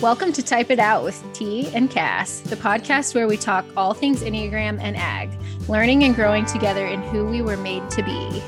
Welcome to Type It Out with T and Cass, the podcast where we talk all things Enneagram and Ag, learning and growing together in who we were made to be.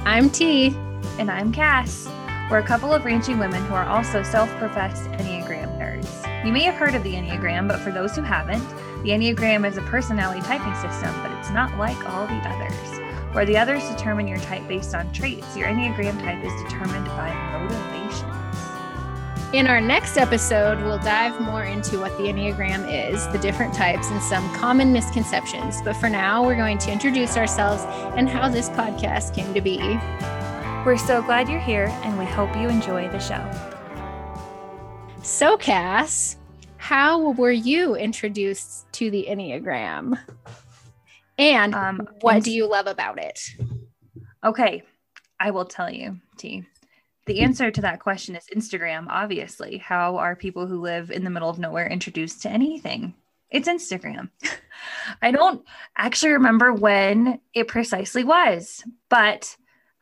I'm T. And I'm Cass. We're a couple of ranching women who are also self professed Enneagram nerds. You may have heard of the Enneagram, but for those who haven't, the Enneagram is a personality typing system, but it's not like all the others. Where the others determine your type based on traits, your Enneagram type is determined by motivations. In our next episode, we'll dive more into what the Enneagram is, the different types, and some common misconceptions. But for now, we're going to introduce ourselves and how this podcast came to be. We're so glad you're here, and we hope you enjoy the show. So, Cass, how were you introduced to the Enneagram? And um, what do you love about it? Okay, I will tell you, T the answer to that question is Instagram, obviously. How are people who live in the middle of nowhere introduced to anything? It's Instagram. I don't actually remember when it precisely was, but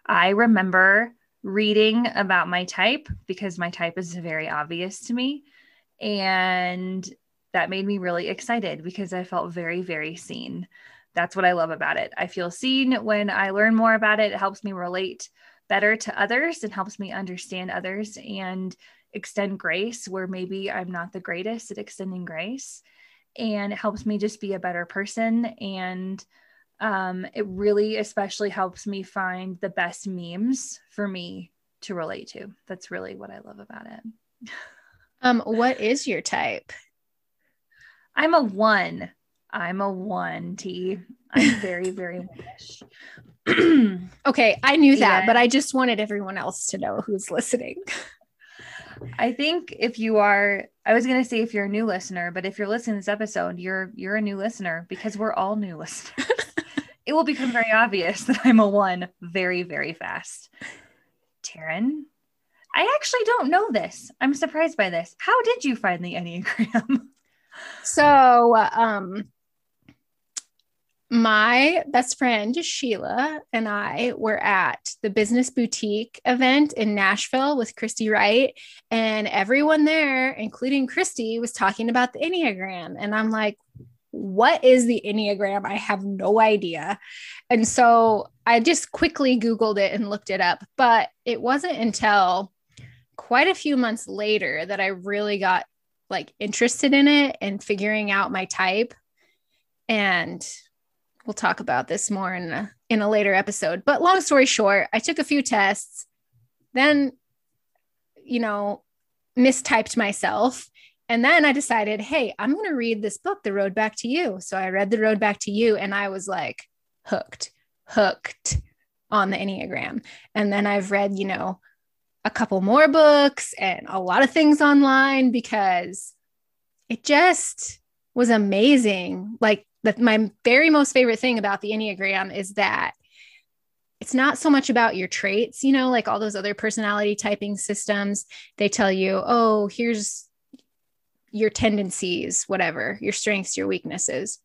I remember reading about my type because my type is very obvious to me. And that made me really excited because I felt very, very seen. That's what I love about it. I feel seen when I learn more about it. It helps me relate better to others and helps me understand others and extend grace where maybe I'm not the greatest at extending grace. And it helps me just be a better person. And um, it really especially helps me find the best memes for me to relate to. That's really what I love about it. um, what is your type? I'm a one. I'm a one T. I'm very, very okay, I knew that, but I just wanted everyone else to know who's listening. I think if you are, I was going to say if you're a new listener, but if you're listening to this episode, you're you're a new listener because we're all new listeners. it will become very obvious that I'm a one very very fast. Taryn, I actually don't know this. I'm surprised by this. How did you find the Enneagram? so, um my best friend Sheila and I were at the business boutique event in Nashville with Christy Wright, and everyone there, including Christy, was talking about the Enneagram. And I'm like, what is the Enneagram? I have no idea. And so I just quickly Googled it and looked it up. But it wasn't until quite a few months later that I really got like interested in it and figuring out my type. And we'll talk about this more in a, in a later episode. But long story short, I took a few tests, then, you know, mistyped myself. And then I decided, hey, I'm going to read this book, The Road Back to You. So I read The Road Back to You and I was like hooked, hooked on the Enneagram. And then I've read, you know, a couple more books and a lot of things online because it just was amazing. Like the, my very most favorite thing about the Enneagram is that it's not so much about your traits, you know, like all those other personality typing systems. They tell you, oh, here's your tendencies, whatever, your strengths, your weaknesses.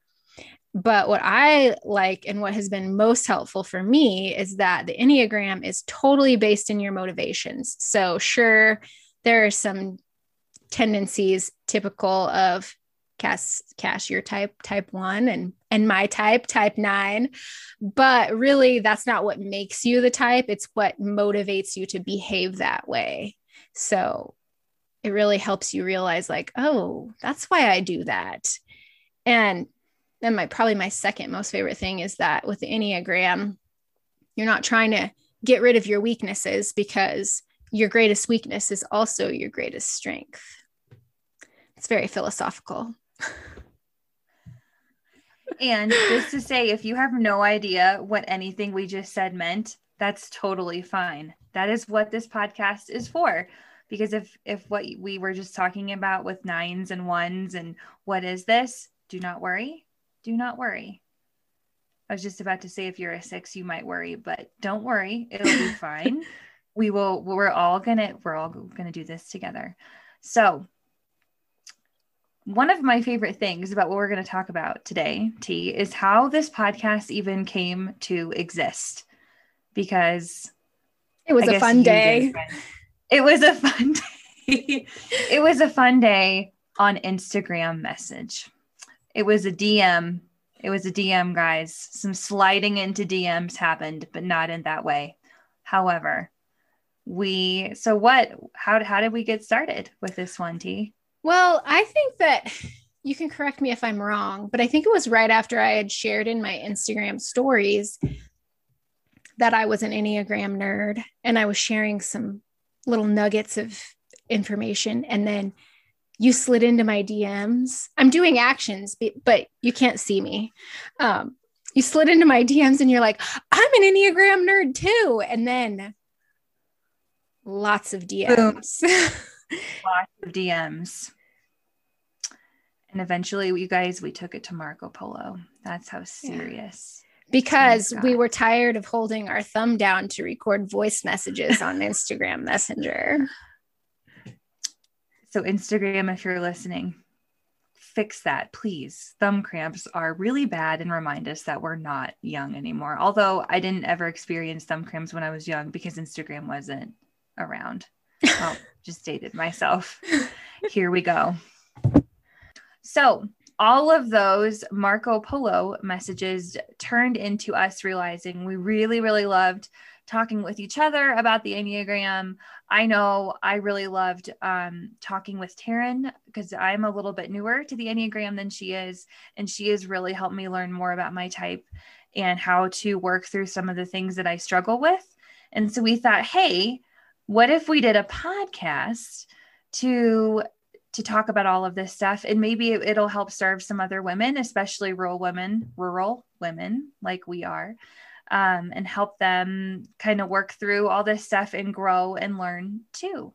But what I like and what has been most helpful for me is that the Enneagram is totally based in your motivations. So, sure, there are some tendencies typical of Cass your type type 1 and and my type type 9 but really that's not what makes you the type. It's what motivates you to behave that way. So it really helps you realize like oh that's why I do that. And then my probably my second most favorite thing is that with the enneagram you're not trying to get rid of your weaknesses because your greatest weakness is also your greatest strength. It's very philosophical and just to say, if you have no idea what anything we just said meant, that's totally fine. That is what this podcast is for. Because if if what we were just talking about with nines and ones and what is this, do not worry. Do not worry. I was just about to say if you're a six, you might worry, but don't worry, it'll be fine. we will. We're all gonna. We're all gonna do this together. So one of my favorite things about what we're going to talk about today, T, is how this podcast even came to exist. Because it was I a fun day. It was a fun day. it was a fun day on Instagram message. It was a DM. It was a DM, guys. Some sliding into DMs happened, but not in that way. However, we so what how how did we get started with this one T? Well, I think that you can correct me if I'm wrong, but I think it was right after I had shared in my Instagram stories that I was an Enneagram nerd and I was sharing some little nuggets of information. And then you slid into my DMs. I'm doing actions, but you can't see me. Um, you slid into my DMs and you're like, I'm an Enneagram nerd too. And then lots of DMs. lots of DMs. And eventually, you guys, we took it to Marco Polo. That's how serious. Yeah. Because we were tired of holding our thumb down to record voice messages on Instagram Messenger. So, Instagram, if you're listening, fix that, please. Thumb cramps are really bad and remind us that we're not young anymore. Although I didn't ever experience thumb cramps when I was young because Instagram wasn't around. Well, just dated myself. Here we go. So, all of those Marco Polo messages turned into us realizing we really, really loved talking with each other about the Enneagram. I know I really loved um, talking with Taryn because I'm a little bit newer to the Enneagram than she is. And she has really helped me learn more about my type and how to work through some of the things that I struggle with. And so we thought, hey, what if we did a podcast to to talk about all of this stuff and maybe it'll help serve some other women especially rural women rural women like we are um, and help them kind of work through all this stuff and grow and learn too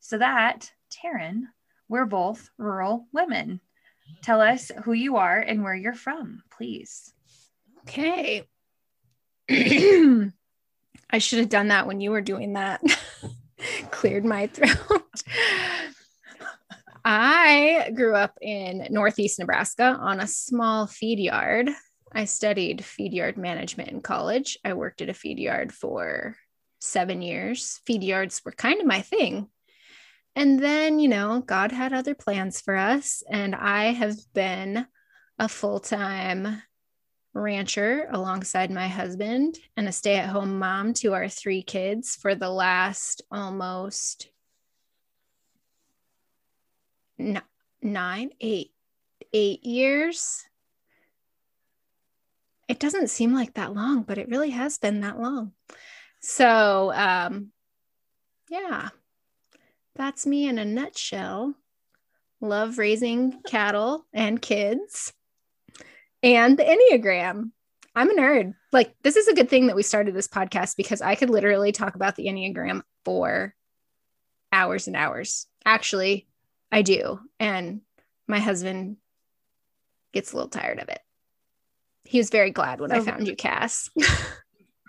so that taryn we're both rural women tell us who you are and where you're from please okay I should have done that when you were doing that. Cleared my throat. I grew up in Northeast Nebraska on a small feed yard. I studied feed yard management in college. I worked at a feed yard for seven years. Feed yards were kind of my thing. And then, you know, God had other plans for us. And I have been a full time rancher alongside my husband and a stay at home mom to our three kids for the last almost nine, eight, eight years. It doesn't seem like that long, but it really has been that long. So, um, yeah, that's me in a nutshell. Love raising cattle and kids and the Enneagram. I'm a nerd. Like, this is a good thing that we started this podcast because I could literally talk about the Enneagram for hours and hours. Actually, I do. And my husband gets a little tired of it. He was very glad when so, I found you, Cass.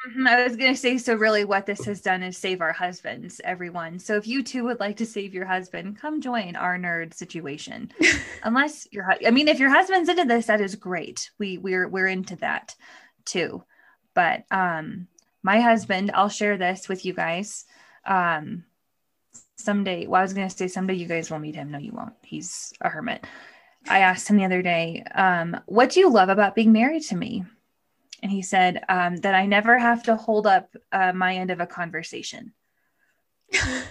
Mm-hmm. I was going to say, so really, what this has done is save our husbands, everyone. So if you too would like to save your husband, come join our nerd situation. Unless your, I mean, if your husband's into this, that is great. We we're we're into that too. But um, my husband, I'll share this with you guys. Um, someday, well, I was going to say someday you guys will meet him. No, you won't. He's a hermit. I asked him the other day, um, "What do you love about being married to me?" and he said um, that I never have to hold up uh, my end of a conversation. Thanks,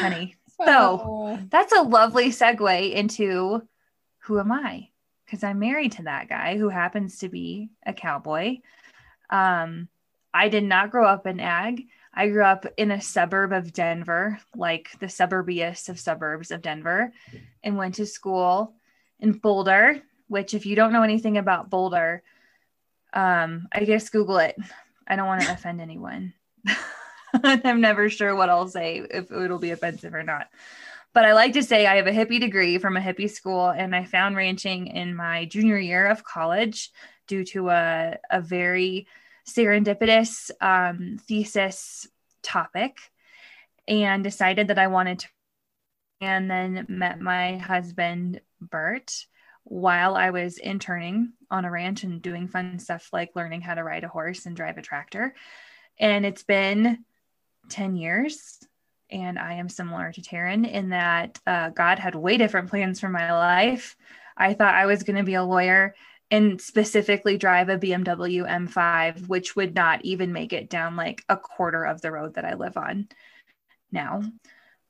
honey. So oh. that's a lovely segue into who am I? Because I'm married to that guy who happens to be a cowboy. Um, I did not grow up in ag. I grew up in a suburb of Denver, like the suburbiest of suburbs of Denver, and went to school in Boulder, which if you don't know anything about Boulder, um, I guess Google it. I don't want to offend anyone. I'm never sure what I'll say if it'll be offensive or not. But I like to say I have a hippie degree from a hippie school, and I found ranching in my junior year of college due to a, a very serendipitous um, thesis topic and decided that I wanted to. And then met my husband, Bert, while I was interning on a ranch and doing fun stuff like learning how to ride a horse and drive a tractor. And it's been 10 years And I am similar to Taryn in that uh, God had way different plans for my life. I thought I was going to be a lawyer and specifically drive a BMW M5, which would not even make it down like a quarter of the road that I live on now.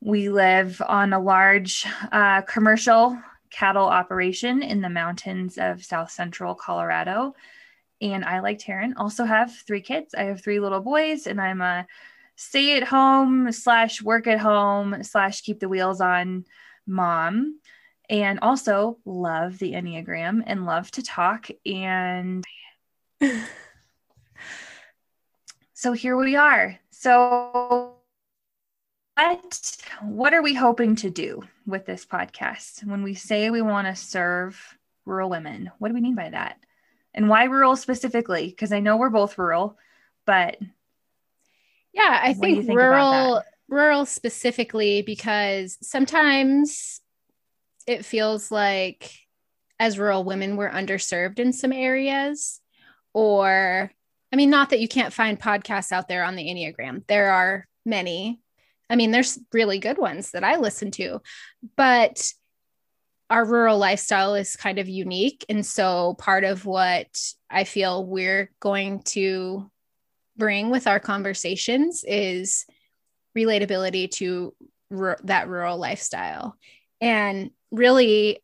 We live on a large uh, commercial cattle operation in the mountains of south central Colorado. And I, like Taryn, also have three kids. I have three little boys, and I'm a stay at home slash work at home slash keep the wheels on mom and also love the Enneagram and love to talk. And so here we are. So what what are we hoping to do with this podcast when we say we want to serve rural women? What do we mean by that? And why rural specifically? Because I know we're both rural, but yeah, I think, think rural rural specifically because sometimes it feels like as rural women we're underserved in some areas or I mean not that you can't find podcasts out there on the Enneagram. There are many. I mean there's really good ones that I listen to, but our rural lifestyle is kind of unique and so part of what I feel we're going to bring with our conversations is relatability to r- that rural lifestyle. And really,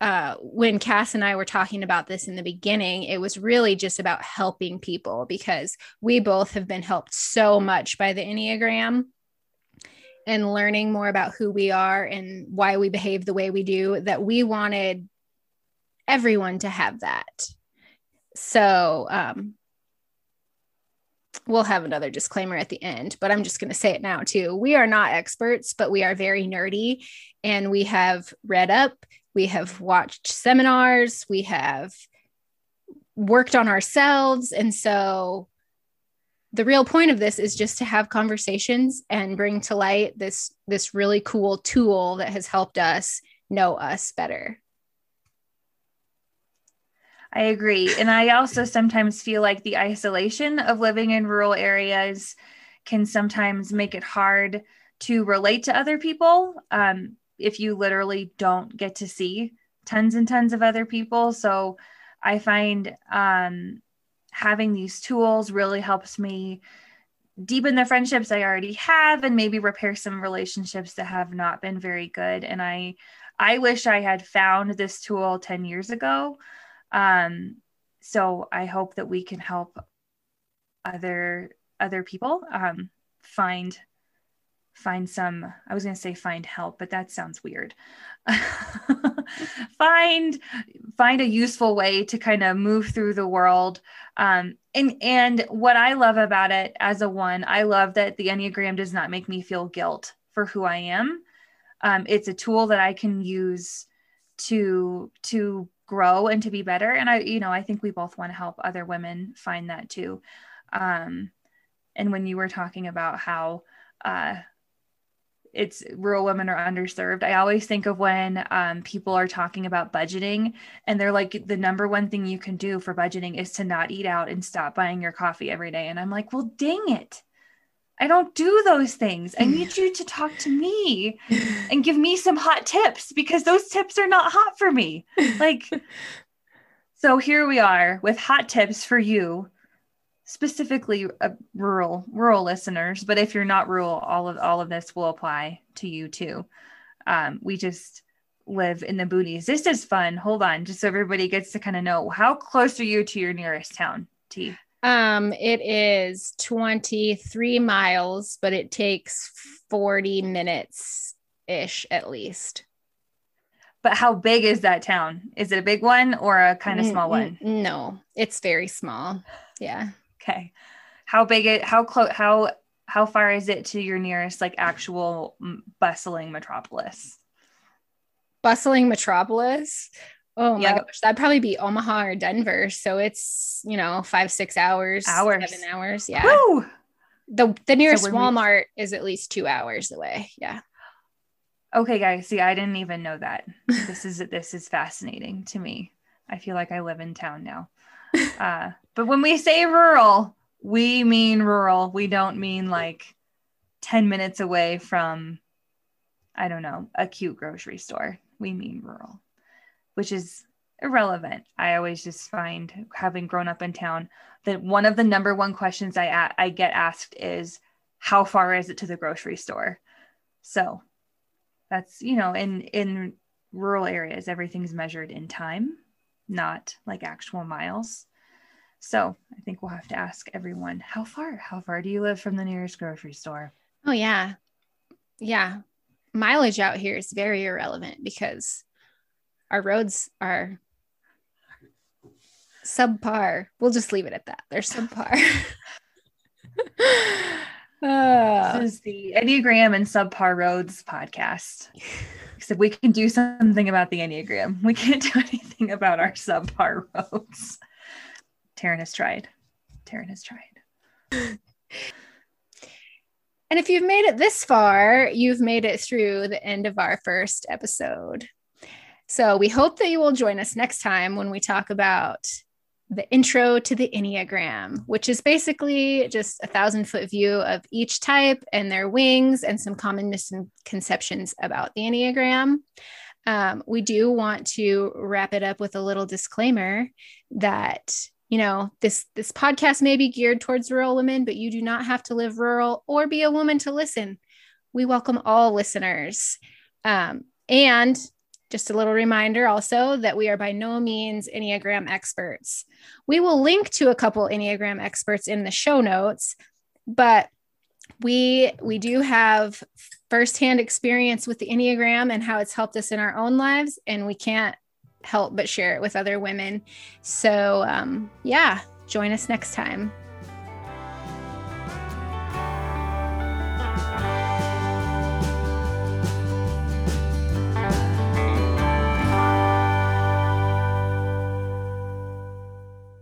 uh, when Cass and I were talking about this in the beginning, it was really just about helping people because we both have been helped so much by the Enneagram and learning more about who we are and why we behave the way we do that we wanted everyone to have that. So, um, we'll have another disclaimer at the end, but I'm just going to say it now too. We are not experts, but we are very nerdy and we have read up, we have watched seminars, we have worked on ourselves. And so the real point of this is just to have conversations and bring to light this this really cool tool that has helped us know us better. I agree. And I also sometimes feel like the isolation of living in rural areas can sometimes make it hard to relate to other people um, if you literally don't get to see tons and tons of other people. So I find um, having these tools really helps me deepen the friendships I already have and maybe repair some relationships that have not been very good. And I I wish I had found this tool 10 years ago. Um, so I hope that we can help other other people um, find find some i was going to say find help but that sounds weird. Find find a useful way to kind of move through the world. Um, and and what i love about it as a one i love that the enneagram does not make me feel guilt for who i am. Um, it's a tool that i can use to to grow and to be better and i you know i think we both want to help other women find that too um and when you were talking about how uh it's rural women are underserved. I always think of when um, people are talking about budgeting and they're like, the number one thing you can do for budgeting is to not eat out and stop buying your coffee every day. And I'm like, well, dang it. I don't do those things. I need you to talk to me and give me some hot tips because those tips are not hot for me. Like, so here we are with hot tips for you, specifically uh, rural rural listeners. But if you're not rural, all of all of this will apply to you too. Um, we just live in the boonies. This is fun. Hold on, just so everybody gets to kind of know how close are you to your nearest town, T. Um, it is 23 miles, but it takes 40 minutes ish at least. But how big is that town? Is it a big one or a kind of small one? No, it's very small. Yeah. Okay. How big it how close how how far is it to your nearest like actual bustling metropolis? Bustling metropolis. Oh my gosh, that'd probably be Omaha or Denver. So it's you know five six hours, hours, seven hours. Yeah. Woo! The the nearest so Walmart is at least two hours away. Yeah. Okay, guys. See, I didn't even know that. this is this is fascinating to me. I feel like I live in town now. Uh, but when we say rural, we mean rural. We don't mean like 10 minutes away from, I don't know, a cute grocery store. We mean rural, which is irrelevant. I always just find, having grown up in town, that one of the number one questions I, I get asked is, how far is it to the grocery store? So that's, you know, in, in rural areas, everything's measured in time, not like actual miles. So I think we'll have to ask everyone, how far, how far do you live from the nearest grocery store? Oh, yeah. Yeah. Mileage out here is very irrelevant because our roads are subpar. We'll just leave it at that. They're subpar. uh, this is the Enneagram and Subpar Roads podcast. Except we can do something about the Enneagram. We can't do anything about our subpar roads. Taryn has tried. Taryn has tried. And if you've made it this far, you've made it through the end of our first episode. So we hope that you will join us next time when we talk about the intro to the Enneagram, which is basically just a thousand foot view of each type and their wings and some common misconceptions about the Enneagram. Um, we do want to wrap it up with a little disclaimer that you know this this podcast may be geared towards rural women but you do not have to live rural or be a woman to listen we welcome all listeners um, and just a little reminder also that we are by no means Enneagram experts. We will link to a couple Enneagram experts in the show notes, but we we do have firsthand experience with the Enneagram and how it's helped us in our own lives, and we can't help but share it with other women. So um, yeah, join us next time.